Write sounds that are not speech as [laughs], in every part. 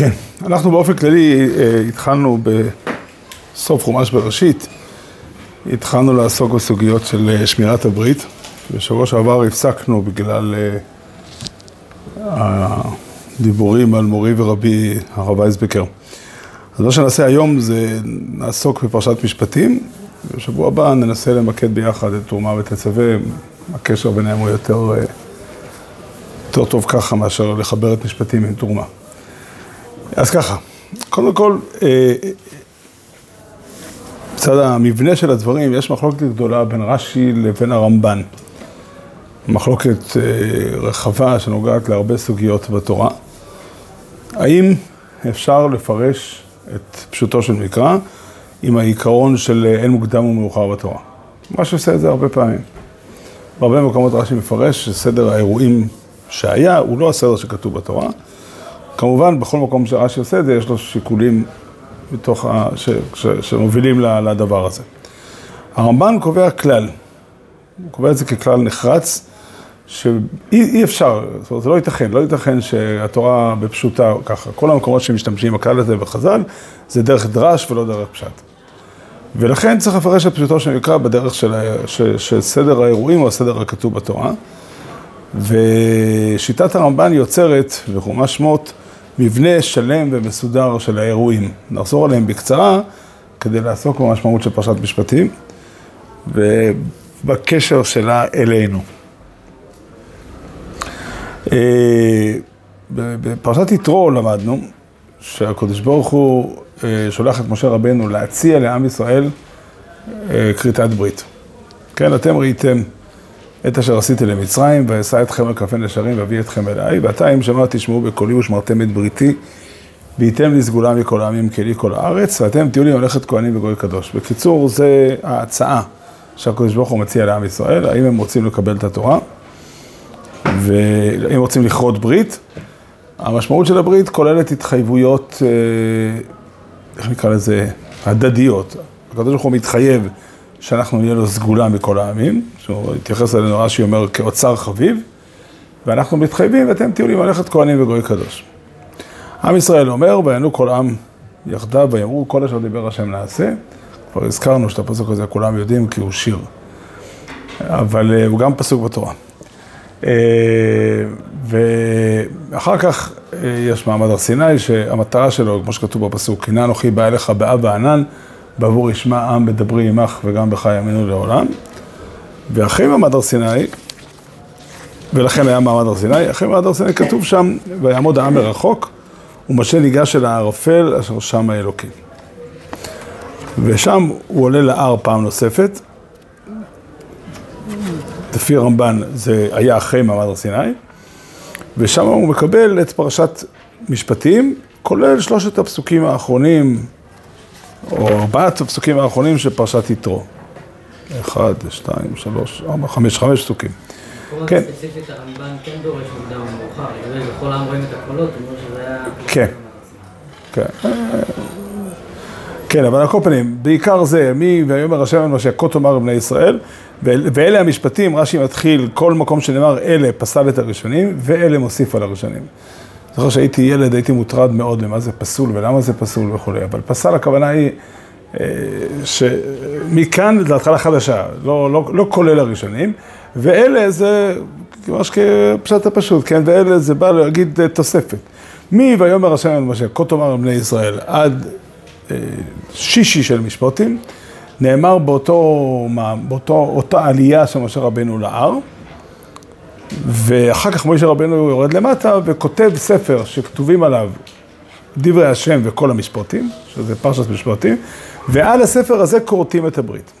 כן, אנחנו באופן כללי אה, התחלנו בסוף חומש בראשית, התחלנו לעסוק בסוגיות של אה, שמירת הברית. בשבוע שעבר הפסקנו בגלל אה, הדיבורים על מורי ורבי הרב וייסבקר. אז מה שנעשה היום זה נעסוק בפרשת משפטים, ובשבוע הבא ננסה למקד ביחד את תרומה ותצווה, הקשר ביניהם הוא יותר, יותר טוב ככה מאשר לחבר את משפטים עם תרומה. אז ככה, קודם כל, מצד המבנה של הדברים, יש מחלוקת גדולה בין רש"י לבין הרמב"ן. מחלוקת רחבה שנוגעת להרבה סוגיות בתורה. האם אפשר לפרש את פשוטו של מקרא עם העיקרון של אין מוקדם ומאוחר בתורה? מה שעושה את זה הרבה פעמים. בהרבה מקומות רש"י מפרש שסדר האירועים שהיה הוא לא הסדר שכתוב בתורה. כמובן, בכל מקום שרש"י עושה את זה, יש לו שיקולים מתוך ה... ש... ש... שמובילים לדבר הזה. הרמב"ן קובע כלל, הוא קובע את זה ככלל נחרץ, שאי אפשר, זאת אומרת, זה לא ייתכן, לא ייתכן שהתורה בפשוטה ככה. כל המקומות שמשתמשים בכלל הזה בחז"ל, זה דרך דרש ולא דרך פשט. ולכן צריך לפרש את פשוטו של מקרא בדרך של, של, של סדר האירועים או הסדר הכתוב בתורה. ושיטת הרמב"ן יוצרת, בחומש שמות, מבנה שלם ומסודר של האירועים. נחזור עליהם בקצרה, כדי לעסוק במשמעות של פרשת משפטים, ובקשר שלה אלינו. בפרשת יתרו למדנו שהקדוש ברוך הוא שולח את משה רבנו להציע לעם ישראל כריתת ברית. כן, אתם ראיתם את אשר עשיתי למצרים, ואשא אתכם על כנפי נשרים ואביא אתכם אליי, ועתה אם שמע תשמעו בקולי ושמרתם את בריתי, וייתם לי סגולה מכל העמים כלי כל הארץ, ואתם תהיו לי ממלכת כהנים וגוי קדוש. בקיצור, זה ההצעה שהקדוש ברוך הוא מציע לעם ישראל, האם הם רוצים לקבל את התורה, והאם רוצים לכרות ברית. המשמעות של הברית כוללת התחייבויות, איך נקרא לזה, הדדיות. הקדוש ברוך הוא מתחייב שאנחנו נהיה לו סגולה מכל העמים, שהוא התייחס אלינו רש"י אומר כאוצר חביב, ואנחנו מתחייבים ואתם תהיו לי מלאכת כהנים וגוי קדוש. עם ישראל אומר, ויענו כל עם יחדיו ויאמרו כל אשר דיבר השם נעשה. כבר הזכרנו שאת הפסוק הזה כולם יודעים כי הוא שיר, אבל הוא גם פסוק בתורה. ואחר כך יש מעמד הר סיני שהמטרה שלו, כמו שכתוב בפסוק, הנה אנוכי בא אליך באב וענן בעבור ישמע עם בדברי עמך וגם בך יאמינו לעולם. ואחרי מעמד הר סיני, ולכן היה מעמד הר סיני, אחרי מעמד הר סיני כתוב שם, ויעמוד העם מרחוק, ומשה ניגש אל הערפל אשר שם האלוקים. ושם הוא עולה להר פעם נוספת, לפי רמב"ן זה היה אחרי מעמד הר סיני, ושם הוא מקבל את פרשת משפטים, כולל שלושת הפסוקים האחרונים, או ארבעת הפסוקים האחרונים של פרשת יתרו. אחד, שתיים, שלוש, ארבע, חמש, חמש פסוקים. כן. ספציפית הרמב"ן כן דורש מוקדם ומאוחר, לגבי בכל העם רואים את הקולות, הוא אומר שזה היה... כן, כן. כן, אבל על כל פנים, בעיקר זה, מי ויאמר השם אל משה, כה תאמר לבני ישראל, ואלה המשפטים, רש"י מתחיל, כל מקום שנאמר אלה פסל את הראשונים, ואלה מוסיף על הראשונים. זוכר שהייתי ילד, הייתי מוטרד מאוד למה זה פסול ולמה זה פסול וכולי, אבל פסל הכוונה היא שמכאן זה התחלה חדשה, לא, לא, לא כולל הראשונים, ואלה זה ממש כפשט הפשוט, כן, ואלה זה בא להגיד תוספת. מי ויאמר השם אל משה, כה תאמר לבני ישראל, עד שישי של משפטים, נאמר באותו, באותו, אותה עלייה של משה רבנו להר, ואחר כך משה רבנו יורד למטה וכותב ספר שכתובים עליו דברי השם וכל המשפטים, שזה פרשת משפטים, ועל הספר הזה כורתים את הברית.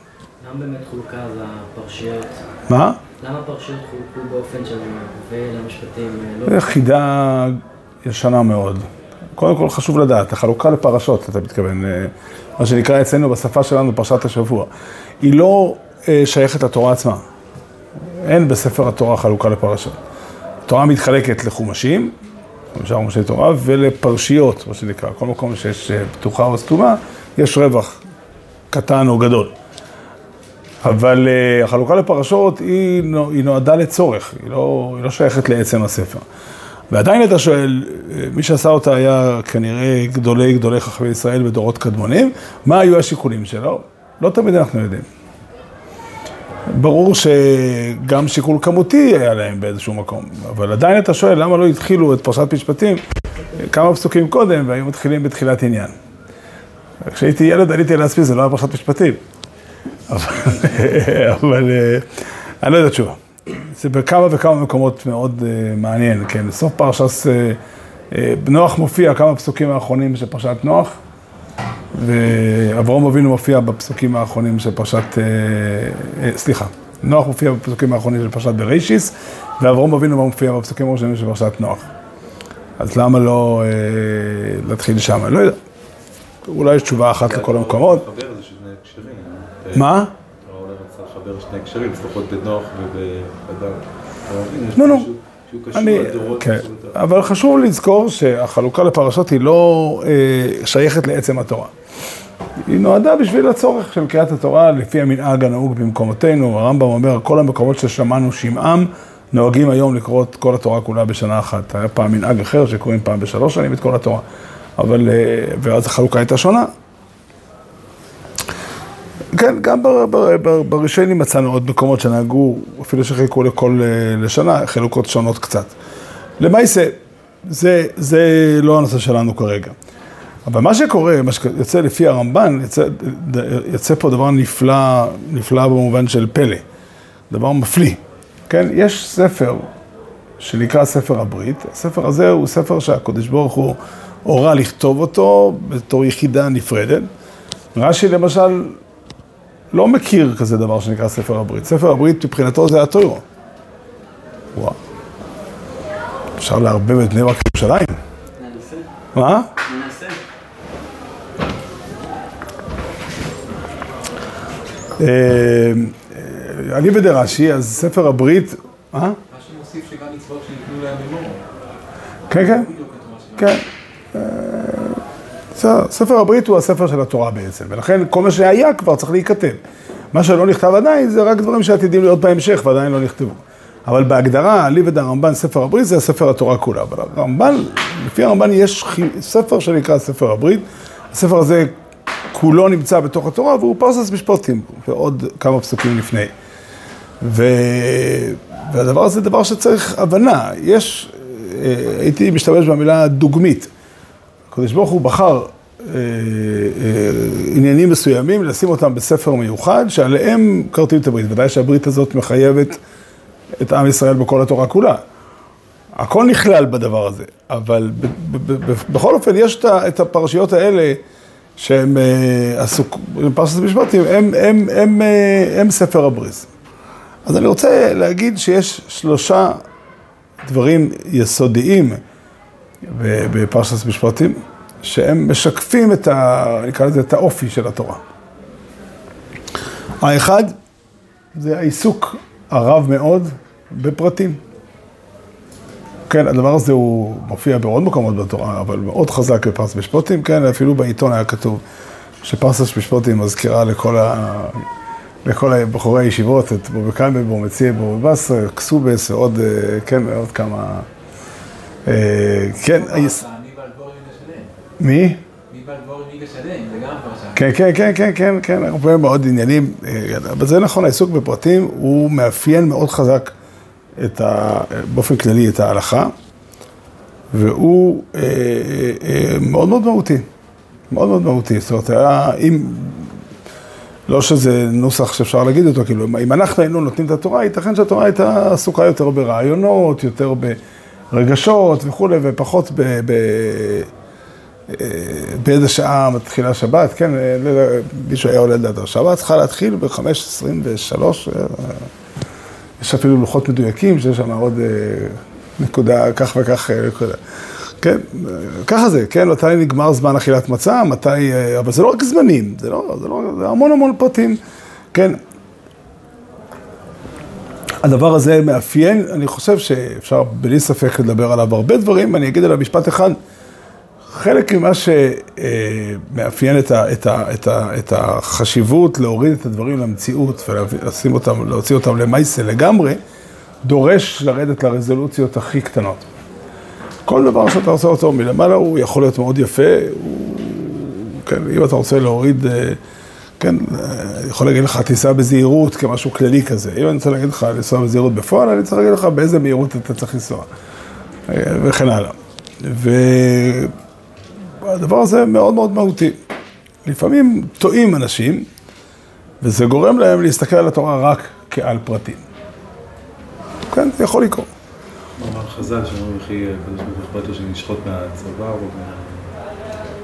למה באמת חולקה אז הפרשיות? מה? למה הפרשיות חולקו באופן של ולמשפטים? זו חידה ישנה מאוד. קודם כל חשוב לדעת, החלוקה לפרשות, אתה מתכוון, מה שנקרא אצלנו בשפה שלנו פרשת השבוע, היא לא שייכת לתורה עצמה. אין בספר התורה חלוקה לפרשות. התורה מתחלקת לחומשים, חמישה חומשי תורה, ולפרשיות, מה שנקרא. כל מקום שיש פתוחה או סתומה, יש רווח קטן או גדול. אבל uh, החלוקה לפרשות היא, היא נועדה לצורך, היא לא, היא לא שייכת לעצם הספר. ועדיין אתה שואל, מי שעשה אותה היה כנראה גדולי גדולי חכמי ישראל בדורות קדמונים, מה היו השיקולים שלו? לא תמיד אנחנו יודעים. ברור שגם שיקול כמותי היה להם באיזשהו מקום, אבל עדיין אתה שואל למה לא התחילו את פרשת משפטים כמה פסוקים קודם והיו מתחילים בתחילת עניין. כשהייתי ילד עליתי לעצמי, זה לא היה פרשת משפטים. אבל, אבל אה, אני לא יודע תשובה. זה בכמה וכמה מקומות מאוד uh, מעניין, כן. בסוף פרשת uh, נוח מופיע כמה פסוקים האחרונים של פרשת נוח, ואברום אבינו מופיע בפסוקים האחרונים של פרשת, uh, uh, סליחה, נוח מופיע בפסוקים האחרונים של פרשת בראשיס, ואברום אבינו מופיע בפסוקים הראשונים של פרשת נוח. אז למה לא uh, להתחיל שם? לא יודע. אולי יש תשובה אחת לכל המקומות. מה? לחבר שני הקשרים, לפחות בנוח ובאדם. לא, לא. אני, כן, אבל חשוב לזכור שהחלוקה לפרשות היא לא אה, שייכת לעצם התורה. היא נועדה בשביל הצורך של קריאת התורה לפי המנהג הנהוג במקומותינו. הרמב"ם אומר, כל המקומות ששמענו שמעם, נוהגים היום לקרוא את כל התורה כולה בשנה אחת. היה פעם מנהג אחר שקוראים פעם בשלוש שנים את כל התורה. אבל, אה, ואז החלוקה הייתה שונה. כן, גם בראשונים מצאנו עוד מקומות שנהגו, אפילו שחילקו לכל אה, לשנה, חלוקות שונות קצת. למעשה, זה, זה לא הנושא שלנו כרגע. אבל מה שקורה, מה שיוצא לפי הרמב"ן, יוצא, יוצא פה דבר נפלא, נפלא במובן של פלא, דבר מפליא. כן, יש ספר שנקרא ספר הברית, הספר הזה הוא ספר שהקדוש ברוך הוא הורה לכתוב אותו בתור יחידה נפרדת. רש"י למשל לא מכיר כזה דבר שנקרא ספר הברית. ספר הברית מבחינתו זה הטוירו. וואו. אפשר לערבב את בני ברק ירושלים? מה? אני בדרש"י, אז ספר הברית... מה? מה שמוסיף שגם מצוות שניתנו להם. כן, כן. כן. בסדר, ספר הברית הוא הספר של התורה בעצם, ולכן כל מה שהיה כבר צריך להיכתב. מה שלא נכתב עדיין זה רק דברים שעתידים להיות בהמשך ועדיין לא נכתבו. אבל בהגדרה, אליבד הרמב"ן, ספר הברית, זה הספר התורה כולה. אבל הרמב"ן, לפי הרמב"ן יש ספר שנקרא ספר הברית. הספר הזה כולו נמצא בתוך התורה והוא פרסס משפטים, ועוד כמה פסוקים לפני. ו... והדבר הזה זה דבר שצריך הבנה. יש, אה, הייתי משתמש במילה דוגמית. הקדוש ברוך הוא בחר אה, אה, עניינים מסוימים, לשים אותם בספר מיוחד, שעליהם כרתים את הברית. ודאי שהברית הזאת מחייבת את עם ישראל בכל התורה כולה. הכל נכלל בדבר הזה, אבל בכל אופן יש את הפרשיות האלה שהם אה, עסוק, פרשת המשפטים, הם, הם, הם, הם ספר הבריס. אז אני רוצה להגיד שיש שלושה דברים יסודיים בפרשת משפטים, שהם משקפים את ה... נקרא לזה את האופי של התורה. האחד זה העיסוק הרב מאוד בפרטים. כן, הדבר הזה הוא מופיע בעוד מקומות בתורה, אבל מאוד חזק בפרס משפטים, כן, אפילו בעיתון היה כתוב שפרס משפטים מזכירה לכל, ה... לכל בחורי הישיבות, את בובי קלמי, בו מציע, בובי בסר, קסובס ועוד, אה, כן, ועוד כמה... אה, כן, מי? מי בלבורי מי לשלם, זה גם פרשה. כן, כן, כן, כן, כן, כן, הרבה מאוד עניינים, אבל זה נכון, העיסוק בפרטים הוא מאפיין מאוד חזק את ה, באופן כללי את ההלכה, והוא אה, אה, מאוד מאוד מהותי, מאוד מאוד מהותי, זאת אומרת, היה, אם, לא שזה נוסח שאפשר להגיד אותו, כאילו, אם אנחנו היינו נותנים את התורה, ייתכן שהתורה הייתה עסוקה יותר ברעיונות, יותר ברגשות וכולי, ופחות ב... ב באיזה שעה מתחילה שבת, כן, מישהו היה עולה לדעתו. שבת צריכה להתחיל ב-5.23, יש אפילו לוחות מדויקים, שיש שם עוד נקודה, כך וכך נקודה. כן, ככה זה, כן, מתי נגמר זמן אכילת מצה, מתי, אבל זה לא רק זמנים, זה לא, זה לא, זה המון המון פרטים, כן. הדבר הזה מאפיין, אני חושב שאפשר בלי ספק לדבר עליו הרבה דברים, אני אגיד עליו משפט אחד. חלק ממה שמאפיין את, ה, את, ה, את, ה, את החשיבות להוריד את הדברים למציאות ולשים אותם, להוציא אותם למעשה לגמרי, דורש לרדת לרזולוציות הכי קטנות. כל דבר שאתה עושה אותו מלמעלה הוא יכול להיות מאוד יפה, הוא, כן, אם אתה רוצה להוריד, אה, כן, אה, יכול להגיד לך, תיסע בזהירות כמשהו כללי כזה. אם אני רוצה להגיד לך לנסוע בזהירות בפועל, אני צריך להגיד לך באיזה מהירות אתה צריך לנסוע, אה, וכן הלאה. והדבר הזה מאוד מאוד מהותי. לפעמים טועים אנשים, וזה גורם להם להסתכל על התורה רק כעל פרטים. כן, זה יכול לקרות. אמר חז"ל שאומרים וכי הקדוש ברוך הוא אכפת לו שנשחוט מהצוואר או מה...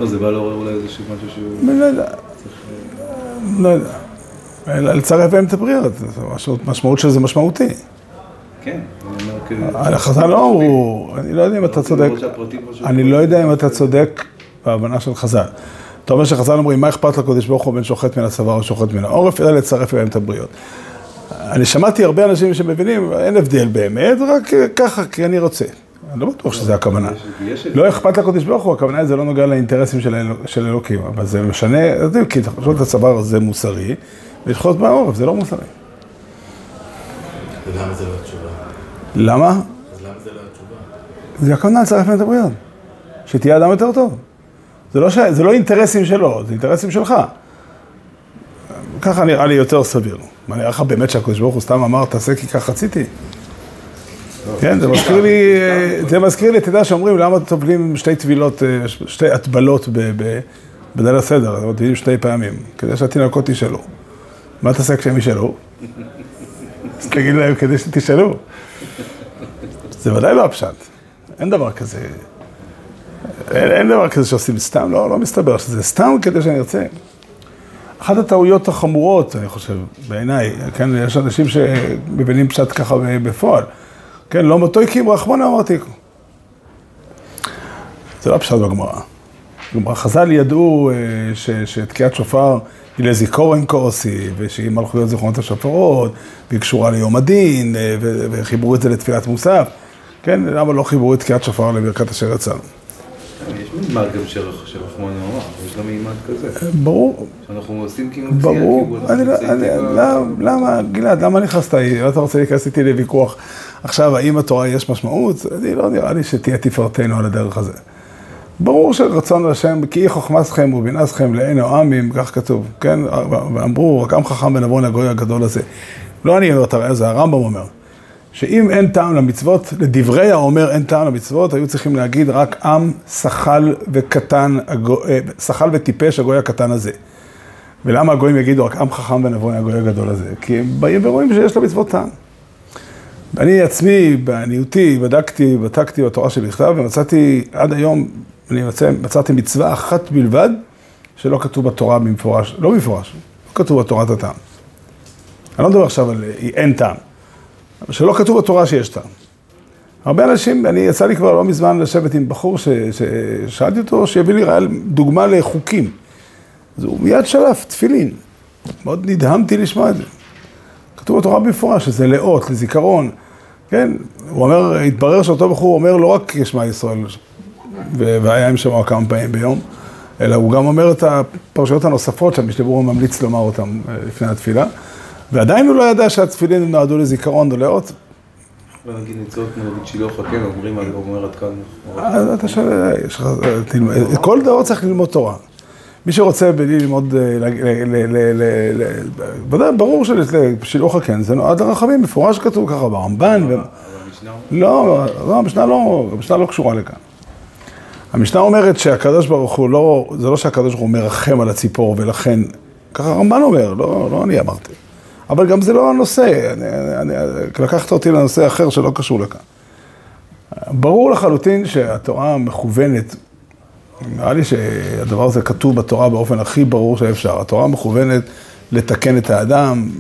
לא, זה בא לעורר אולי איזשהו משהו שהוא... לא יודע, לא יודע. לצרף להם את הבריאות, זה משמעות- משמעות של זה משמעותי. כן, כאילו... החז"ל לא אמרו, אני לא יודע אם אתה צודק, שהפרטים כמו שהוא- אני לא יודע אם אתה צודק בהבנה של חז"ל. אתה אומר שחז"ל אומרים, מה אכפת לקדוש ברוך הוא בין שוחט מן הצוואר או שוחט מן העורף, אלא לצרף להם את הבריאות. אני שמעתי הרבה אנשים שמבינים, אין הבדל באמת, רק ככה, כי אני רוצה. אני לא בטוח שזה הכוונה. לא אכפת לקדוש ברוך הוא, הכוונה היא זה לא נוגע לאינטרסים של אלוקים, אבל זה משנה, כי לשחוט את הצוואר זה מוסרי, ולשחוט מהעורף זה לא מוסרי. ולמה זה לא התשובה? למה? אז למה זה לא התשובה? זה הכוונה לצרף את הבריאות. שתהיה אדם יותר טוב. זה לא, ש... זה לא אינטרסים שלו, זה אינטרסים שלך. ככה נראה לי יותר סביר. מה נראה לך באמת שהקדוש ברוך הוא סתם אמר, תעשה כי כך רציתי? כן, זה מזכיר לי, זה מזכיר לי, אתה יודע שאומרים למה טובלים שתי טבילות, שתי הטבלות ב- ב- בליל הסדר, אז מטבילים שתי פעמים, כדי שהתינוקות ישאלו. מה תעשה כשהם ישאלו? אז תגיד להם כדי שתשאלו. זה ודאי לא הפשט, אין דבר כזה. אין, אין דבר כזה שעושים סתם, לא, לא מסתבר שזה סתם כדי שאני ארצה. אחת הטעויות החמורות, אני חושב, בעיניי, כן, יש אנשים שמבינים פשט ככה בפועל. כן, לא מותו הקים רחמנה אמרתיקו. זה לא פשט בגמרא. כלומר, חז"ל ידעו אה, שתקיעת שופר היא לזיכורן כוסי, ושהיא מלכויות זיכרונות השופרות, והיא קשורה ליום הדין, אה, וחיברו את זה לתפילת מוסף. כן, למה לא חיברו את תקיעת שופר לברכת אשר יצאנו? יש מימד גם של רחמון אמר, יש גם מימד כזה. ברור, שאנחנו עושים כאילו ברור. לא, למה, גלעד, למה נכנסת איתי? אתה רוצה להיכנס איתי לוויכוח? עכשיו, האם התורה יש משמעות? אני לא נראה לי שתהיה תפארתנו על הדרך הזה. ברור שרצון השם, כי היא חוכמתכם ובינתכם לעינו עמים, כך כתוב, כן? ואמרו, רק עם חכם ונבון הגוי הגדול הזה. לא אני אומר את הרעיון, זה הרמב"ם אומר. שאם אין טעם למצוות, לדברי האומר אין טעם למצוות, היו צריכים להגיד רק עם שחל וקטן, אה, שחל וטיפש הגוי הקטן הזה. ולמה הגויים יגידו רק עם חכם ונבון הגוי הגדול הזה? כי הם באים ורואים שיש למצוות טעם. אני עצמי, בעניותי, בדקתי, בדקתי בתורה שבכתב, ומצאתי, עד היום, אני מצא, מצאתי מצווה אחת בלבד, שלא כתוב בתורה במפורש, לא במפורש, לא כתוב בתורת הטעם. אני לא מדבר עכשיו על אה, אין טעם, שלא כתוב בתורה שיש טעם. הרבה אנשים, אני יצא לי כבר לא מזמן לשבת עם בחור ששאלתי אותו שיביא לי דוגמה לחוקים. אז הוא מיד שלף, תפילין. מאוד נדהמתי לשמוע את זה. כתוב בתורה במפורש שזה לאות, לזיכרון, כן? הוא אומר, התברר שאותו בחור אומר לא רק שמע ישראל, והיה עם שמוע כמה פעמים ביום, אלא הוא גם אומר את הפרשיות הנוספות שהמשתברור ממליץ לומר אותן אה, לפני התפילה, ועדיין הוא לא ידע שהתפילין נועדו לזיכרון או לאות. נגיד נצרות נגיד שילוח כן, אומרים, על- אומר עד כאן. אז אתה שואל, יש לך, תלמד, כל דבר צריך ללמוד תורה. מי שרוצה בלי ללמוד, אה, ודאי, ברור ששילוח הקן זה נועד לרחמים, מפורש כתוב ככה ברמב"ן. לא, לא, המשנה לא, המשנה לא קשורה לכאן. המשנה אומרת שהקדוש ברוך הוא לא, זה לא שהקדוש ברוך הוא מרחם על הציפור ולכן, ככה הרמב"ן אומר, לא, לא אני אמרתי. אבל גם זה לא הנושא, אני, אני, אני, לקחת אותי לנושא אחר שלא קשור לכאן. ברור לחלוטין שהתורה מכוונת, נראה לי שהדבר הזה כתוב בתורה באופן הכי ברור שאפשר. התורה מכוונת לתקן את האדם,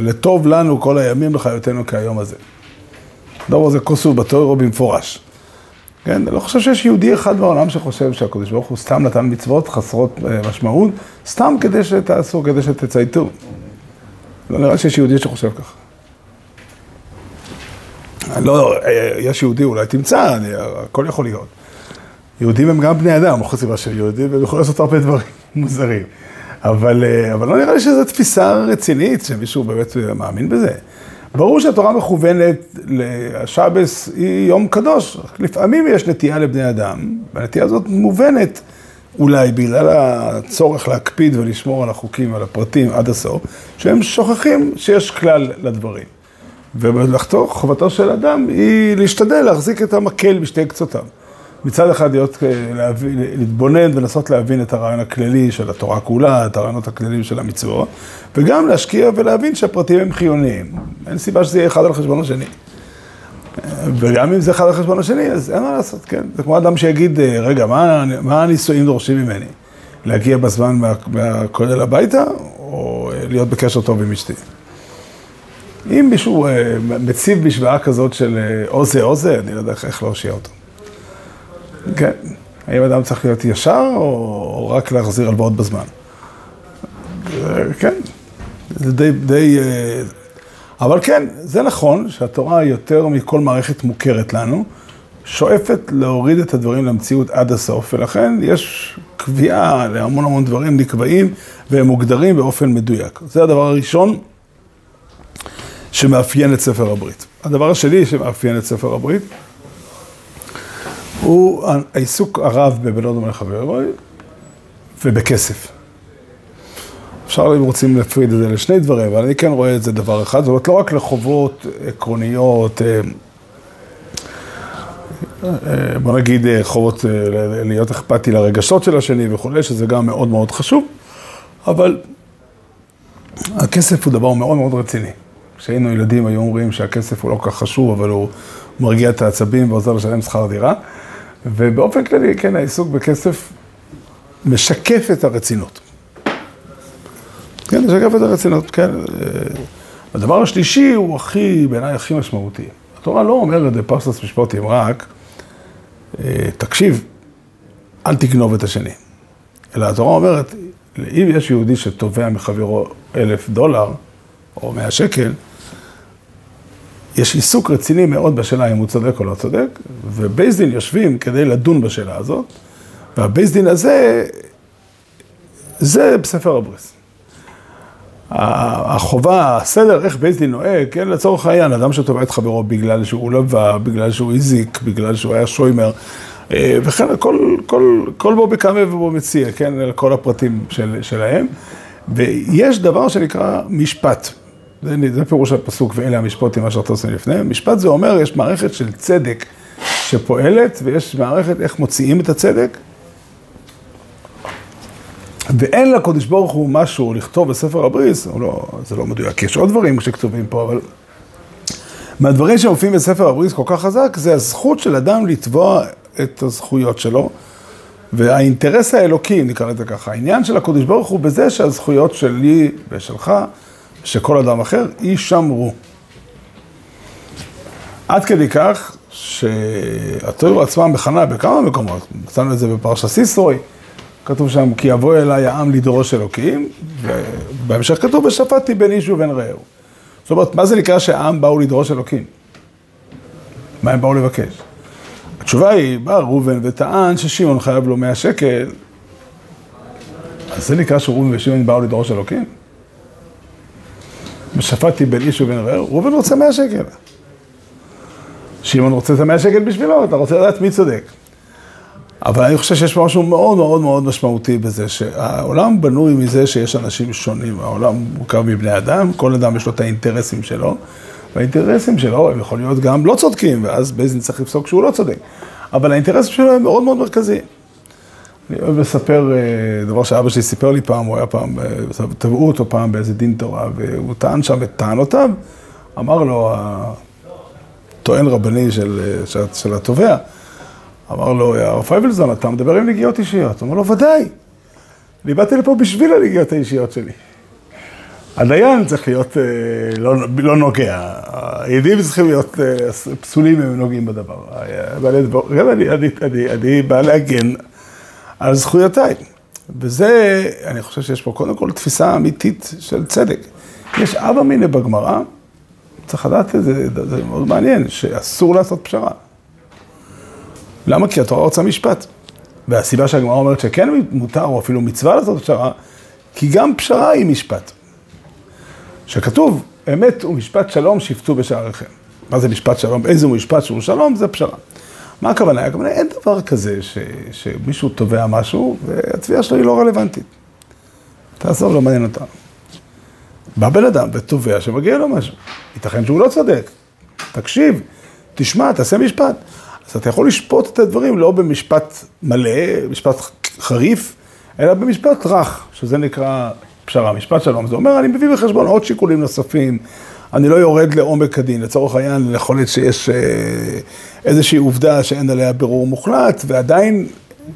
לטוב לנו כל הימים לחיותנו כהיום הזה. הדבר הזה כוסו בתוירו במפורש. כן, אני לא חושב שיש יהודי אחד בעולם שחושב שהקדוש ברוך הוא סתם נתן מצוות חסרות אה, משמעות, סתם כדי שתעשו, כדי שתצייתו. לא נראה שיש יהודי שחושב ככה. לא, אה, יש יהודי, אולי תמצא, אני, הכל יכול להיות. יהודים הם גם בני אדם, חוץ ממה שהם יהודים, והם יכולים לעשות הרבה דברים [laughs] מוזרים. אבל, אה, אבל לא נראה לי שזו תפיסה רצינית, שמישהו באמת אה, מאמין בזה. ברור שהתורה מכוונת, השבס היא יום קדוש, לפעמים יש נטייה לבני אדם, והנטייה הזאת מובנת אולי בגלל הצורך להקפיד ולשמור על החוקים, על הפרטים עד הסוף, שהם שוכחים שיש כלל לדברים. ומלאכתו, חובתו של אדם היא להשתדל להחזיק את המקל בשתי קצותיו. מצד אחד להיות, להבין, להתבונן ולנסות להבין את הרעיון הכללי של התורה כולה, את הרעיונות הכלליים של המצוות, וגם להשקיע ולהבין שהפרטים הם חיוניים. אין סיבה שזה יהיה אחד על חשבון השני. וגם אם זה אחד על חשבון השני, אז אין מה לעשות, כן. זה כמו אדם שיגיד, רגע, מה, מה הנישואים דורשים ממני? להגיע בזמן מה, מהכולל הביתה, או להיות בקשר טוב עם אשתי? אם מישהו מציב משוואה כזאת של או זה או זה, אני לא יודע איך להושיע אותו. כן. האם אדם צריך להיות ישר, או רק להחזיר הלוואות בזמן? כן. זה די, די... אבל כן, זה נכון שהתורה יותר מכל מערכת מוכרת לנו, שואפת להוריד את הדברים למציאות עד הסוף, ולכן יש קביעה להמון המון דברים נקבעים והם מוגדרים באופן מדויק. זה הדבר הראשון שמאפיין את ספר הברית. הדבר השני שמאפיין את ספר הברית, הוא העיסוק הרב בבנו דומה לחברו ובכסף. אפשר אם רוצים להפריד את זה לשני דברים, אבל אני כן רואה את זה דבר אחד, זאת אומרת לא רק לחובות עקרוניות, בוא נגיד חובות להיות אכפתי לרגשות של השני וכולי, שזה גם מאוד מאוד חשוב, אבל הכסף הוא דבר מאוד מאוד רציני. כשהיינו ילדים היו אומרים שהכסף הוא לא כך חשוב, אבל הוא מרגיע את העצבים ועוזר לשלם שכר דירה. ובאופן כללי, כן, העיסוק בכסף משקף את הרצינות. כן, משקף את הרצינות, כן. הדבר השלישי הוא הכי, בעיניי, הכי משמעותי. התורה לא אומרת בפרסס משפטים רק, תקשיב, אל תגנוב את השני. אלא התורה אומרת, אם יש יהודי שתובע מחברו אלף דולר, או מאה שקל, יש עיסוק רציני מאוד בשאלה אם הוא צודק או לא צודק, ובייס דין יושבים כדי לדון בשאלה הזאת, והבייס דין הזה, זה בספר הבריס. החובה, הסדר, איך בייס דין נוהג, כן, לצורך העניין, אדם שתובע את חברו בגלל שהוא לבא, בגלל שהוא הזיק, בגלל שהוא היה שוימר, וכן, כל, כל, כל בו בקמה ובו מציע, כן, כל הפרטים של, שלהם. ויש דבר שנקרא משפט. זה, זה פירוש הפסוק, ואלה המשפוטים אשר תעשו לפניהם. משפט זה אומר, יש מערכת של צדק שפועלת, ויש מערכת איך מוציאים את הצדק. ואין לקודש ברוך הוא משהו לכתוב בספר הבריס, לא, זה לא מדויק, יש עוד דברים שכתובים פה, אבל מהדברים שמופיעים בספר הבריס כל כך חזק, זה הזכות של אדם לתבוע את הזכויות שלו, והאינטרס האלוקי, נקרא לזה ככה, העניין של הקודש ברוך הוא בזה שהזכויות שלי ושלך, שכל אדם אחר, יישמרו. עד כדי כך שהתוירו עצמם מכנה בכמה מקומות, מצאנו את זה בפרשת סיסרוי, כתוב שם, כי יבוא אליי העם לדרוש אלוקים, ובהמשך כתוב, ושפטתי בין איש ובין רעהו. זאת אומרת, מה זה נקרא שהעם באו לדרוש אלוקים? מה הם באו לבקש? התשובה היא, בא ראובן וטען ששמעון חייב לו 100 שקל, אז זה נקרא שראובן ושמעון באו לדרוש אלוקים? ושפטתי בין איש ובין רעהו, ראובן רוצה 100 שקל. שמעון רוצה את ה-100 שקל בשבילו, אתה רוצה לדעת מי צודק. אבל אני חושב שיש משהו מאוד מאוד מאוד משמעותי בזה, שהעולם בנוי מזה שיש אנשים שונים, העולם מורכב מבני אדם, כל אדם יש לו את האינטרסים שלו, והאינטרסים שלו הם יכולים להיות גם לא צודקים, ואז בייזין צריך לפסוק שהוא לא צודק, אבל האינטרסים שלו הם מאוד מאוד מרכזיים. אני אוהב לספר דבר שאבא שלי סיפר לי פעם, הוא היה פעם, תבעו אותו פעם באיזה דין תורה, והוא טען שם את טענותיו, אמר לו הטוען רבני של, של, של התובע, אמר לו, הרב פייבלזון, אתה מדבר עם נגיעות אישיות? אמר לו, ודאי. אני באתי לפה בשביל הנגיעות האישיות שלי. הדיין צריך להיות לא, לא נוגע, הידיעים צריכים להיות פסולים אם הם נוגעים בדבר. אני, אני, אני, אני בא להגן על זכויותיי. וזה, אני חושב שיש פה קודם כל תפיסה אמיתית של צדק. יש אבא מיניה בגמרא, צריך לדעת את זה, זה מאוד מעניין, שאסור לעשות פשרה. למה? כי התורה רוצה משפט. והסיבה שהגמרא אומרת שכן מותר, או אפילו מצווה לעשות פשרה, כי גם פשרה היא משפט. שכתוב, אמת ומשפט שלום שפטו בשעריכם. מה זה משפט שלום? איזה משפט שהוא שלום? זה פשרה. מה הכוונה? הכוונה, אין דבר כזה ש, שמישהו תובע משהו והתביעה שלו היא לא רלוונטית. תעזוב, לא מעניין אותנו. בא בן אדם ותובע שמגיע לו משהו. ייתכן שהוא לא צודק. תקשיב, תשמע, תעשה משפט. אז אתה יכול לשפוט את הדברים לא במשפט מלא, משפט חריף, אלא במשפט רך, שזה נקרא פשרה, משפט שלום. זה אומר, אני מביא בחשבון עוד שיקולים נוספים, אני לא יורד לעומק הדין. לצורך העניין, יכול להיות שיש אה, איזושהי עובדה שאין עליה בירור מוחלט, ועדיין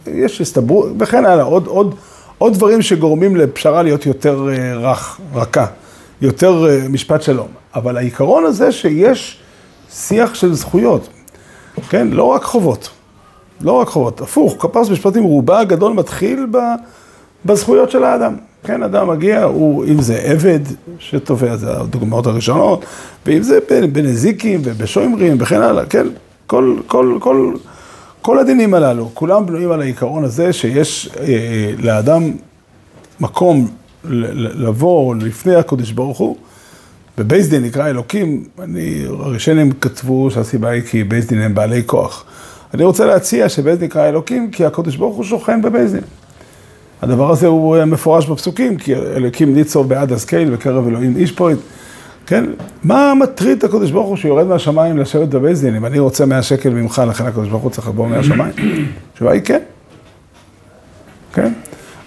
יש הסתברות, וכן הלאה, עוד, עוד, עוד דברים שגורמים לפשרה להיות יותר אה, רך, רכה, יותר אה, משפט שלום. אבל העיקרון הזה שיש שיח של זכויות, כן? לא רק חובות. לא רק חובות, הפוך, כפרס משפטים רובה הגדול מתחיל ב, בזכויות של האדם. כן, אדם מגיע, הוא, אם זה עבד שתובע, זה הדוגמאות הראשונות, ואם זה בנזיקים ובשוימרים וכן הלאה, כן, כל, כל, כל, כל הדינים הללו, כולם בנויים על העיקרון הזה שיש אה, לאדם מקום לבוא לפני הקדוש ברוך הוא, ובייס דין נקרא אלוקים, אני, הראשונים כתבו שהסיבה היא כי בייס דין הם בעלי כוח. אני רוצה להציע שבייס דין נקרא אלוקים כי הקדוש ברוך הוא שוכן בבייס דין. הדבר הזה הוא מפורש בפסוקים, כי אלוקים ניצב בעדת קל בקרב אלוהים ישפויט. כן, מה מטריד את הקדוש ברוך הוא שהוא יורד מהשמיים לשבת בבייס דין? אם אני רוצה 100 שקל ממך, לכן הקדוש ברוך הוא צריך לבוא מהשמיים? התשובה היא כן. כן?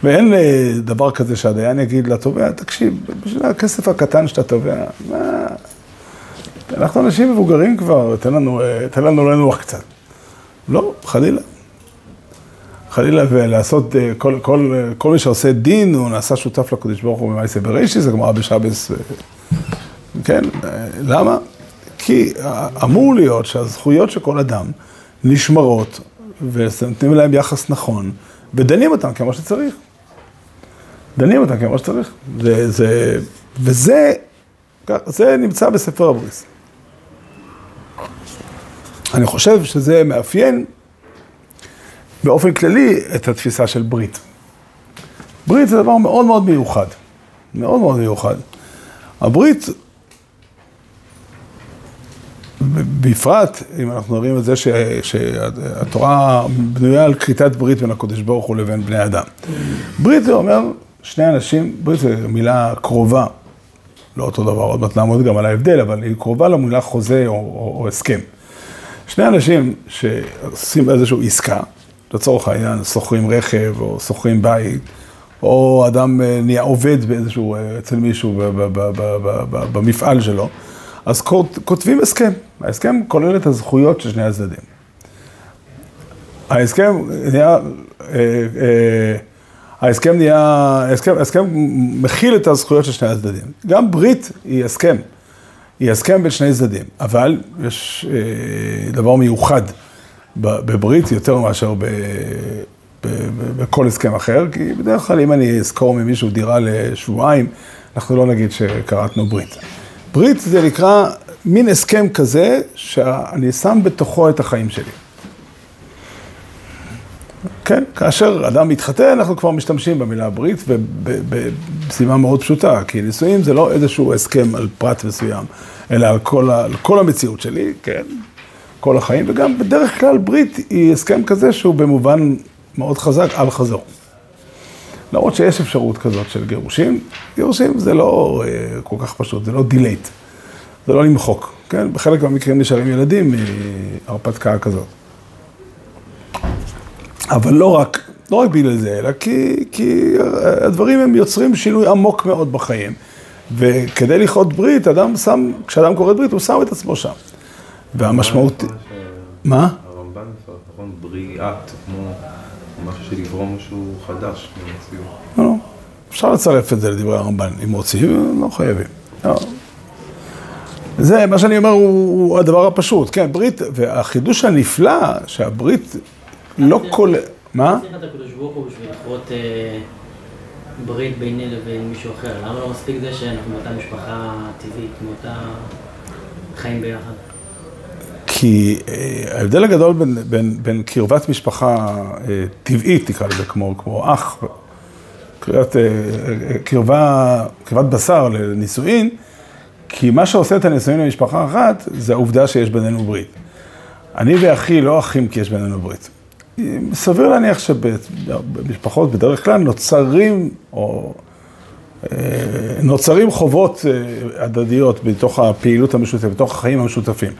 ואין אה, דבר כזה שהדיין יגיד לתובע, תקשיב, בשביל הכסף הקטן שאתה תובע, מה... אנחנו אנשים מבוגרים כבר, תן לנו, אה, תן לנו לנוח קצת. לא, חלילה. חלילה ולעשות, אה, כל, כל, כל מי שעושה דין, הוא נעשה שותף לקדוש ברוך הוא במעשה בראשי, זה גמרא בשבס, כן, למה? כי אמור להיות שהזכויות של כל אדם נשמרות, ונותנים להם יחס נכון, ודנים אותם כמו שצריך. דנים אותם כמו שצריך. זה, זה, וזה זה נמצא בספר הבריס. אני חושב שזה מאפיין באופן כללי את התפיסה של ברית. ברית זה דבר מאוד מאוד מיוחד, מאוד מאוד מיוחד. הברית, בפרט, אם אנחנו רואים את זה ש, שהתורה בנויה על כריתת ברית בין הקדוש ברוך הוא לבין בני אדם. ברית זה אומר שני אנשים, ברית זו מילה קרובה, לא אותו דבר, עוד מעט נעמוד גם על ההבדל, אבל היא קרובה למילה חוזה או, או, או הסכם. שני אנשים שעושים איזושהי עסקה, לצורך העניין, שוכרים רכב או שוכרים בית, או אדם אה, נהיה עובד באיזשהו, אה, אצל מישהו במפעל שלו, אז כותבים הסכם. ההסכם כולל את הזכויות של שני הצדדים. ההסכם נהיה... אה, אה, ההסכם נהיה, ההסכם, ההסכם מכיל את הזכויות של שני הצדדים. גם ברית היא הסכם, היא הסכם בין שני צדדים, אבל יש אה, דבר מיוחד בברית יותר מאשר ב, ב, ב, בכל הסכם אחר, כי בדרך כלל אם אני אזכור ממישהו דירה לשבועיים, אנחנו לא נגיד שקראתנו ברית. ברית זה נקרא מין הסכם כזה שאני שם בתוכו את החיים שלי. כן, כאשר אדם מתחתן, אנחנו כבר משתמשים במילה ברית, ובסיבה מאוד פשוטה, כי נישואים זה לא איזשהו הסכם על פרט מסוים, אלא על כל, ה, על כל המציאות שלי, כן, כל החיים, וגם בדרך כלל ברית היא הסכם כזה שהוא במובן מאוד חזק אל חזור. למרות שיש אפשרות כזאת של גירושים, גירושים זה לא אה, כל כך פשוט, זה לא delete, זה לא למחוק, כן? בחלק מהמקרים נשארים ילדים מהרפתקה כזאת. אבל לא רק, לא רק בגלל זה, אלא כי, כי הדברים הם יוצרים שינוי עמוק מאוד בחיים. וכדי לכרות ברית, אדם שם, כשאדם כורת ברית, הוא שם את עצמו שם. והמשמעות... מה? הרמב"ן, נכון, בריאת, כמו משהו של לברום משהו חדש במציאות. לא, לא. אפשר לצרף את זה לדברי הרמב"ן, אם רוצים, לא חייבים. לא. זה, מה שאני אומר, הוא, הוא הדבר הפשוט. כן, ברית, והחידוש הנפלא, שהברית לא כל... מה? צריך את הקדוש ברוך הוא בשביל לכרות אה, ברית ביני לבין מישהו אחר. למה לא מספיק זה שאנחנו מאותה משפחה טבעית, מאותה חיים ביחד? כי אה, ההבדל הגדול בין, בין, בין קרבת משפחה אה, טבעית, נקרא לזה, כמו, כמו אח, קרבת, קרבה, קרבת בשר לנישואין, כי מה שעושה את הנישואים למשפחה אחת, זה העובדה שיש בינינו ברית. אני ואחי לא אחים כי יש בינינו ברית. סביר להניח שבמשפחות בדרך כלל נוצרים, או אה, נוצרים חובות אה, הדדיות בתוך הפעילות המשותפת, בתוך החיים המשותפים.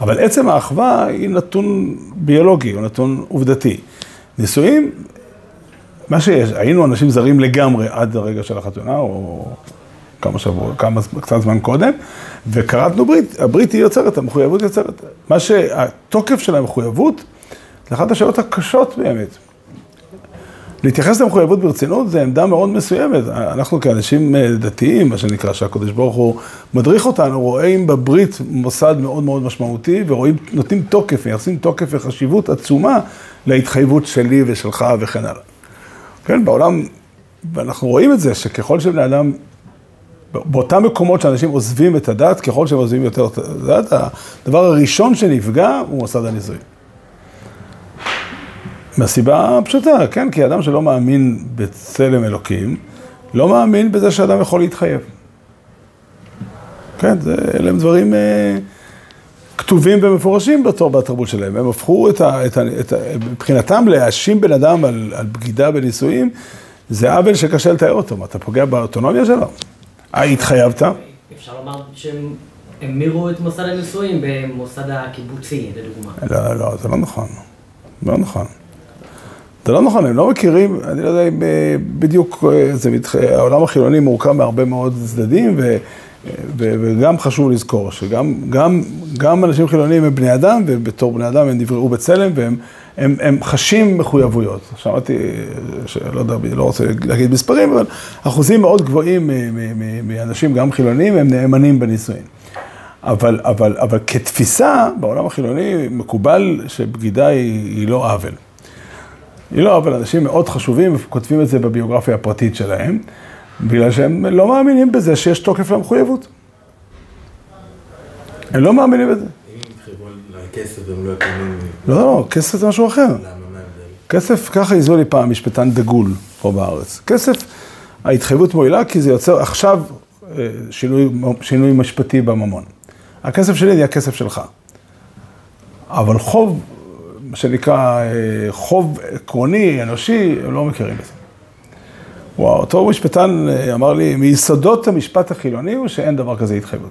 אבל עצם האחווה היא נתון ביולוגי, הוא נתון עובדתי. נישואים, מה שיש, היינו אנשים זרים לגמרי עד הרגע של החתונה, או כמה שבועות, כמה, קצת זמן קודם, וכרתנו ברית, הברית היא יוצרת, המחויבות יוצרת. מה שהתוקף של המחויבות, זה אחת השאלות הקשות באמת. להתייחס למחויבות ברצינות זה עמדה מאוד מסוימת. אנחנו כאנשים אה, דתיים, מה שנקרא, שהקדוש ברוך הוא מדריך אותנו, רואים בברית מוסד מאוד מאוד משמעותי, ורואים, נותנים תוקף, מייחסים תוקף וחשיבות עצומה להתחייבות שלי ושלך וכן הלאה. כן, בעולם, ואנחנו רואים את זה, שככל שבני אדם, באותם מקומות שאנשים עוזבים את הדת, ככל שהם עוזבים יותר את הדת, הדבר הראשון שנפגע הוא מוסד הנישואים. מהסיבה הפשוטה, כן, כי אדם שלא מאמין בצלם אלוקים, לא מאמין בזה שאדם יכול להתחייב. כן, זה, אלה הם דברים אה, כתובים ומפורשים בתור בתרבות שלהם. הם הפכו את ה... את ה, את ה מבחינתם להאשים בן אדם על, על בגידה בנישואים, זה עוול שקשה לתאר אותו, אתה פוגע באוטונומיה שלו. אה, התחייבת? אפשר לומר שהם המירו את מוסד הנישואים במוסד הקיבוצי, לדוגמה. לא, לא, זה לא נכון. לא נכון. זה לא נכון, הם לא מכירים, אני לא יודע אם אה, בדיוק, אה, זה, העולם החילוני מורכב מהרבה מאוד צדדים, ו, ו, וגם חשוב לזכור שגם גם, גם אנשים חילוניים הם בני אדם, ובתור בני אדם הם נבראו בצלם, והם הם, הם חשים מחויבויות. שמעתי, לא יודע, לא רוצה להגיד מספרים, אבל אחוזים מאוד גבוהים מאנשים, גם חילוניים, הם נאמנים בנישואין. אבל, אבל, אבל כתפיסה, בעולם החילוני מקובל שבגידה היא, היא לא עוול. היא לא, אבל אנשים מאוד חשובים כותבים את זה בביוגרפיה הפרטית שלהם, בגלל שהם לא מאמינים בזה שיש תוקף למחויבות. הם לא מאמינים בזה. אם הם יתחייבו על כסף והם לא יקיימים... לא, לא, כסף זה משהו אחר. כסף, ככה איזו לי פעם משפטן דגול פה בארץ. כסף, ההתחייבות מועילה כי זה יוצר עכשיו אה, שינוי, שינוי משפטי בממון. הכסף שלי זה הכסף שלך. אבל חוב מה שנקרא אה, חוב עקרוני, אנושי, הם לא מכירים בזה. וואו, אותו משפטן אה, אמר לי, מיסודות המשפט החילוני הוא שאין דבר כזה התחייבות.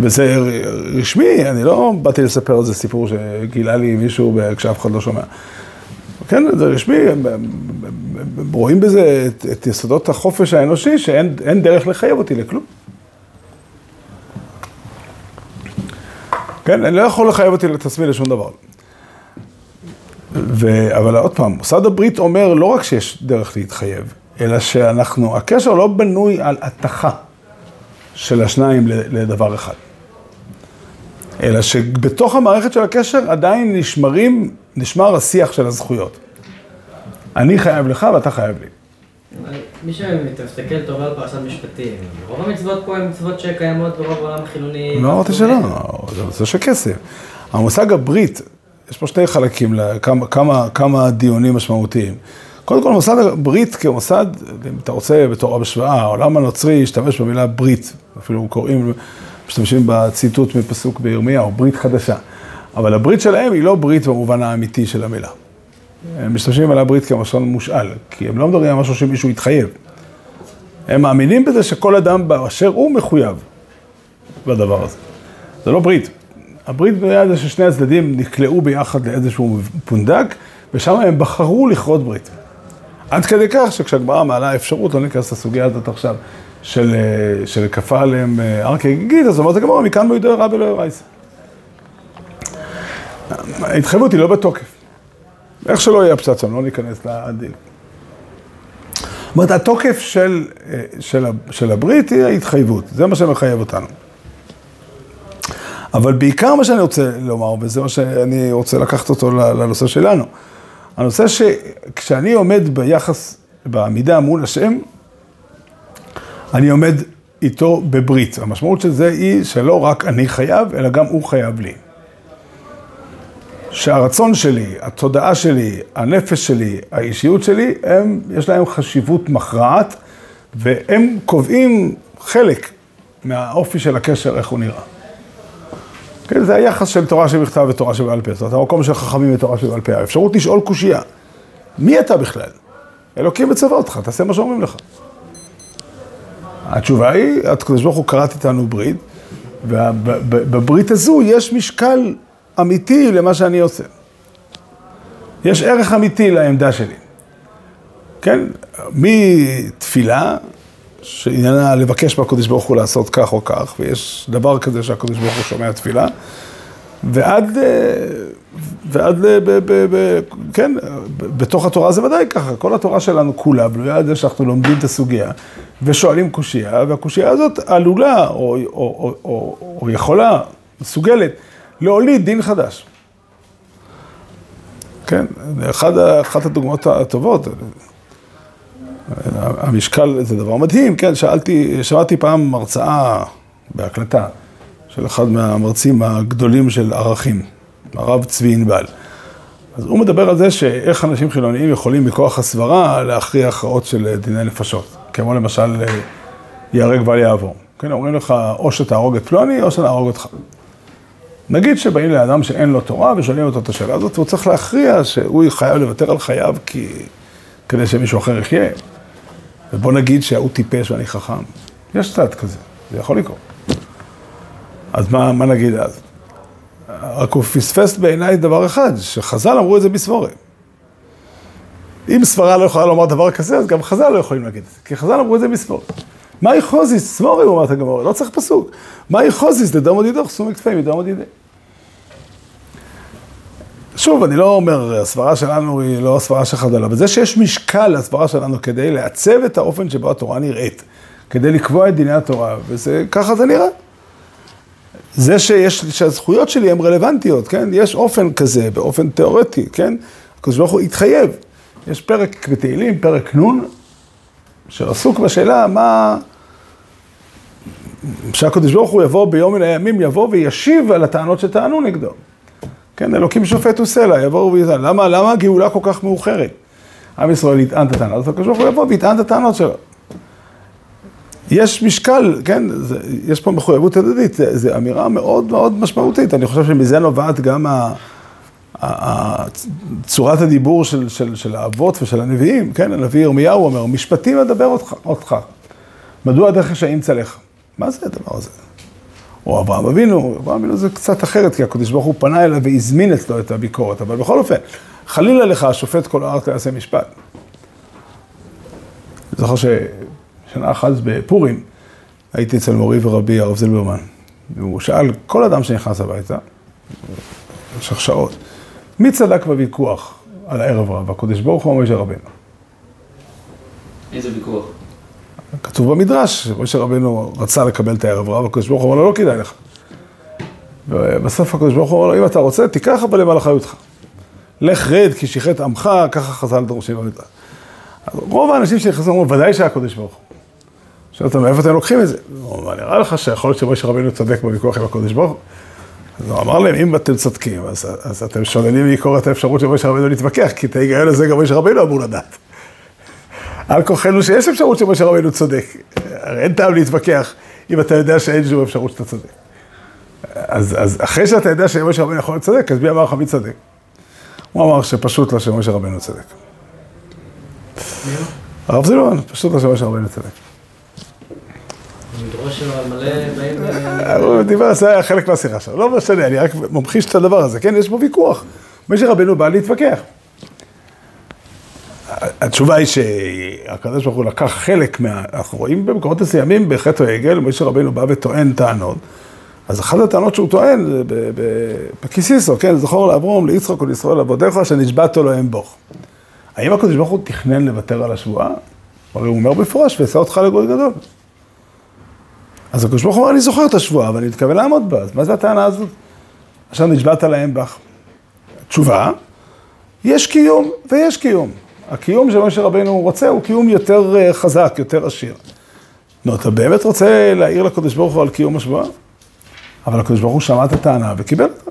וזה רשמי, אני לא באתי לספר איזה סיפור שגילה לי מישהו כשאף אחד לא שומע. כן, זה רשמי, רואים בזה את, את יסודות החופש האנושי, שאין דרך לחייב אותי לכלום. כן, אני לא יכול לחייב אותי את עצמי לשום דבר. ו... אבל עוד פעם, מוסד הברית אומר לא רק שיש דרך להתחייב, אלא שאנחנו, הקשר לא בנוי על התכה של השניים לדבר אחד. אלא שבתוך המערכת של הקשר עדיין נשמרים, נשמר השיח של הזכויות. אני חייב לך ואתה חייב לי. מי שמסתכל טוב על פרשת משפטים, רוב המצוות פה הן מצוות שקיימות ברוב העולם החילוני. לא אמרתי שלא, זה נושא של כסף. המושג הברית, יש פה שני חלקים, לכמה, כמה, כמה דיונים משמעותיים. קודם כל, מוסד הברית כמוסד, אם אתה רוצה בתור בשוואה, העולם הנוצרי השתמש במילה ברית, אפילו קוראים, משתמשים בציטוט מפסוק בירמיהו, ברית חדשה. אבל הברית שלהם היא לא ברית במובן האמיתי של המילה. הם משתמשים על הברית כמשל מושאל, כי הם לא מדברים על משהו שמישהו יתחייב. הם מאמינים בזה שכל אדם באשר הוא מחויב בדבר הזה. זה לא ברית. הברית היה זה ששני הצדדים נקלעו ביחד לאיזשהו פונדק, ושם הם בחרו לכרות ברית. עד כדי כך שכשהגמרא מעלה אפשרות, לא ניכנס לסוגיה הזאת עכשיו, של, של כפה עליהם אה, הר כגיגית, אז אומרת הגמרא, מכאן מועידו ירא ולא ירייס. ההתחייבות היא לא בתוקף. איך שלא יהיה הפצצה, לא ניכנס לדין. זאת אומרת, התוקף של, של, של הברית היא ההתחייבות, זה מה שמחייב אותנו. אבל בעיקר מה שאני רוצה לומר, וזה מה שאני רוצה לקחת אותו לנושא שלנו, הנושא שכשאני עומד ביחס, בעמידה מול השם, אני עומד איתו בברית. המשמעות של זה היא שלא רק אני חייב, אלא גם הוא חייב לי. שהרצון שלי, התודעה שלי, הנפש שלי, האישיות שלי, הם, יש להם חשיבות מכרעת והם קובעים חלק מהאופי של הקשר, איך הוא נראה. כן, זה היחס של תורה שבכתב ותורה שבעל פה, זאת אומרת, המקום של חכמים ותורה שבעל פה, האפשרות לשאול קושייה, מי אתה בכלל? אלוקים מצווה אותך, תעשה מה שאומרים לך. התשובה היא, הקדוש ברוך הוא כרת איתנו ברית, ובברית הזו יש משקל אמיתי למה שאני עושה. יש ערך אמיתי לעמדה שלי. כן? מתפילה, שעניינה לבקש מהקדוש ברוך הוא לעשות כך או כך, ויש דבר כזה שהקדוש ברוך הוא שומע תפילה, ועד, אה, ועד, ב, ב, ב, ב, כן, בתוך התורה זה ודאי ככה, כל התורה שלנו כולה בנויה זה שאנחנו לומדים את הסוגיה ושואלים קושייה, והקושייה הזאת עלולה או, או, או, או, או יכולה, מסוגלת, להוליד דין חדש. כן, אחת הדוגמאות הטובות, המשקל זה דבר מדהים, כן, שאלתי, שמעתי פעם הרצאה בהקלטה של אחד מהמרצים הגדולים של ערכים, הרב צבי ענבל. אז הוא מדבר על זה שאיך אנשים חילוניים יכולים מכוח הסברה להכריע הכרעות של דיני נפשות, כמו למשל ייהרג ואל יעבור. כן, אומרים לך, או שתהרוג את פלוני, או שנהרוג אותך. נגיד שבאים לאדם שאין לו תורה ושואלים אותו את השאלה הזאת, והוא צריך להכריע שהוא חייב לוותר על חייו כי... כדי שמישהו אחר יחיה. ובוא נגיד שההוא טיפש ואני חכם. יש צד כזה, זה יכול לקרות. אז מה, מה נגיד אז? רק הוא פספס בעיניי דבר אחד, שחז"ל אמרו את זה בסבורים. אם סברה לא יכולה לומר דבר כזה, אז גם חז"ל לא יכולים להגיד את זה, כי חז"ל אמרו את זה בסבורים. מה יחוזיס, סבורים, אומרת הגמור, לא צריך פסוק. מה יחוזיס, דדום דידוך, סומק תפי מדום דידי. שוב, אני לא אומר, הסברה שלנו היא לא הסברה של חז"ל, אבל זה שיש משקל לסברה שלנו כדי לעצב את האופן שבו התורה נראית, כדי לקבוע את דיני התורה, וזה, ככה זה נראה. זה שיש, שהזכויות שלי הן רלוונטיות, כן? יש אופן כזה, באופן תיאורטי, כן? הקדוש ברוך הוא התחייב. יש פרק בתהילים, פרק נ', שעסוק בשאלה מה... שהקדוש ברוך הוא יבוא ביום מן הימים, יבוא וישיב על הטענות שטענו נגדו. כן, אלוקים שופט וסלע, יבואו ויטען. למה, למה הגאולה כל כך מאוחרת? עם ישראל יטען את הטענות, אז הוא יבוא ויטען את הטענות שלו. יש משקל, כן, זה, יש פה מחויבות הדדית, זו אמירה מאוד מאוד משמעותית. אני חושב שמזה נובעת גם ה, ה, ה, צורת הדיבור של, של, של האבות ושל הנביאים, כן, הנביא ירמיהו אומר, משפטים אדבר אותך, אותך. מדוע דרך רשעים צלך? מה זה הדבר הזה? או אברהם אבינו, אברהם אבינו זה קצת אחרת, כי הקדוש ברוך הוא פנה אליו והזמין אצלו את הביקורת, אבל בכל אופן, חלילה לך, השופט כל הארץ לא יעשה משפט. זוכר ששנה אחת בפורים, הייתי אצל מורי ורבי הרב זילברמן, והוא שאל כל אדם שנכנס הביתה, במשך שעות, מי צדק בוויכוח על הערב רב, הקדוש ברוך הוא או משה רבינו? איזה ויכוח? כתוב במדרש, שמשה רבינו רצה לקבל את הערב רב, הקדוש ברוך הוא אמר לו, לא כדאי לך. ובסוף הקדוש ברוך הוא אמר לו, אם אתה רוצה, תיקח אבל למעל אחריותך. לך רד כי שיחת עמך, ככה חז"ל דורשים במדרש. רוב האנשים שנכנסים אומרים, ודאי שהיה הקדוש ברוך הוא. שואל אותם, מאיפה אתם לוקחים את זה? הוא אומר, נראה לך שיכול להיות שמשה רבינו צודק בוויכוח עם הקדוש ברוך הוא? אז הוא אמר להם, אם אתם צודקים, אז, אתם שוללים מעיקור את האפשרות של משה רבינו להתווכח, כי את ההיגיון הזה גם משה רבינו אמור לדעת. על כוחנו שיש אפשרות שמשה רבינו צודק. הרי אין טעם להתווכח אם אתה יודע שאין שום אפשרות שאתה צודק. אז, אז אחרי שאתה יודע שמשה רבינו יכול צודק, אז מי אמר לך מי צודק? הוא אמר שפשוט לא שמשה רבינו צודק. הרב זילון, פשוט לא שמשה רבינו צודק. הוא דיבר, זה היה חלק מהשיחה שלו. לא משנה, אני רק ממחיש את הדבר הזה, כן? יש בו ויכוח. משה רבינו בא להתווכח. התשובה היא שהקדוש ברוך הוא לקח חלק מה... אנחנו רואים במקומות מסוימים בחטא העגל, משה רבינו בא וטוען טענות. אז אחת הטענות שהוא טוען זה בקיסיסו, כן, זכור לאברום, ליצחוק ולישראל לעבודיך, שנשבעתו לו אמבוך. האם הקדוש ברוך הוא תכנן לוותר על השבועה? הרי הוא אומר במפורש, ואעשה אותך לגוי גדול. אז הקדוש ברוך הוא אומר, אני זוכר את השבועה, ואני מתכוון לעמוד בה, אז מה זה הטענה הזאת? עכשיו נשבעת להם בך. תשובה, יש קיום ויש קיום. הקיום שמשה רבינו רוצה הוא קיום יותר אה, חזק, יותר עשיר. נו, אתה באמת רוצה להעיר לקדוש ברוך הוא על קיום השבועה? אבל הקדוש ברוך הוא שמע את הטענה וקיבל אותה.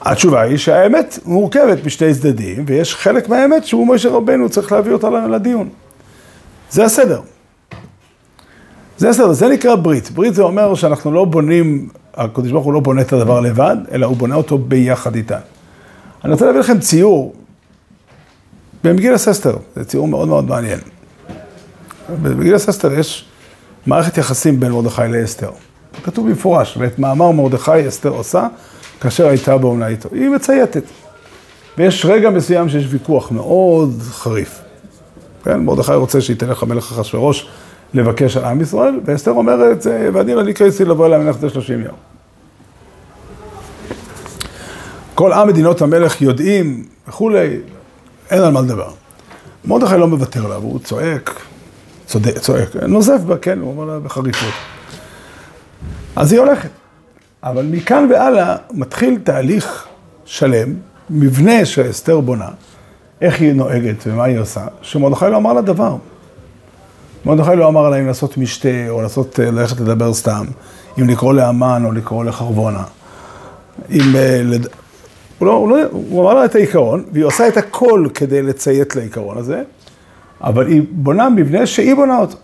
התשובה היא שהאמת מורכבת משתי צדדים, ויש חלק מהאמת שהוא משה רבינו צריך להביא אותה לדיון. זה הסדר. זה הסדר, זה נקרא ברית. ברית זה אומר שאנחנו לא בונים, הקדוש ברוך הוא לא בונה את הדבר לבד, אלא הוא בונה אותו ביחד איתנו. אני רוצה להביא לכם ציור במגילת אסתר, זה ציור מאוד מאוד מעניין. במגילת אסתר יש מערכת יחסים בין מרדכי לאסתר. כתוב במפורש, ואת מאמר מרדכי אסתר עושה כאשר הייתה באומנה איתו. היא מצייתת. ויש רגע מסוים שיש ויכוח מאוד חריף. כן, מרדכי רוצה שהיא תלך המלך אחשורוש לבקש על עם ישראל, ואסתר אומרת, ועדין אני קריסי לבוא אליי מלאכת שלושים יום. כל עם מדינות המלך יודעים וכולי, אין על מה לדבר. מרדכי לא מוותר לה, והוא צועק, צודק, צועק, נוזף בה, כן, הוא אומר לה בחריפות. אז היא הולכת. אבל מכאן והלאה מתחיל תהליך שלם, מבנה שאסתר בונה, איך היא נוהגת ומה היא עושה, שמרדכי לא אמר לה דבר. מרדכי לא אמר לה אם לעשות משתה, או לעשות, ללכת לדבר סתם, אם לקרוא לאמן או לקרוא לחרבונה. אם... הוא, לא, הוא, לא, הוא אמר לה את העיקרון, והיא עושה את הכל כדי לציית לעיקרון הזה, אבל היא בונה מבנה שהיא בונה אותו.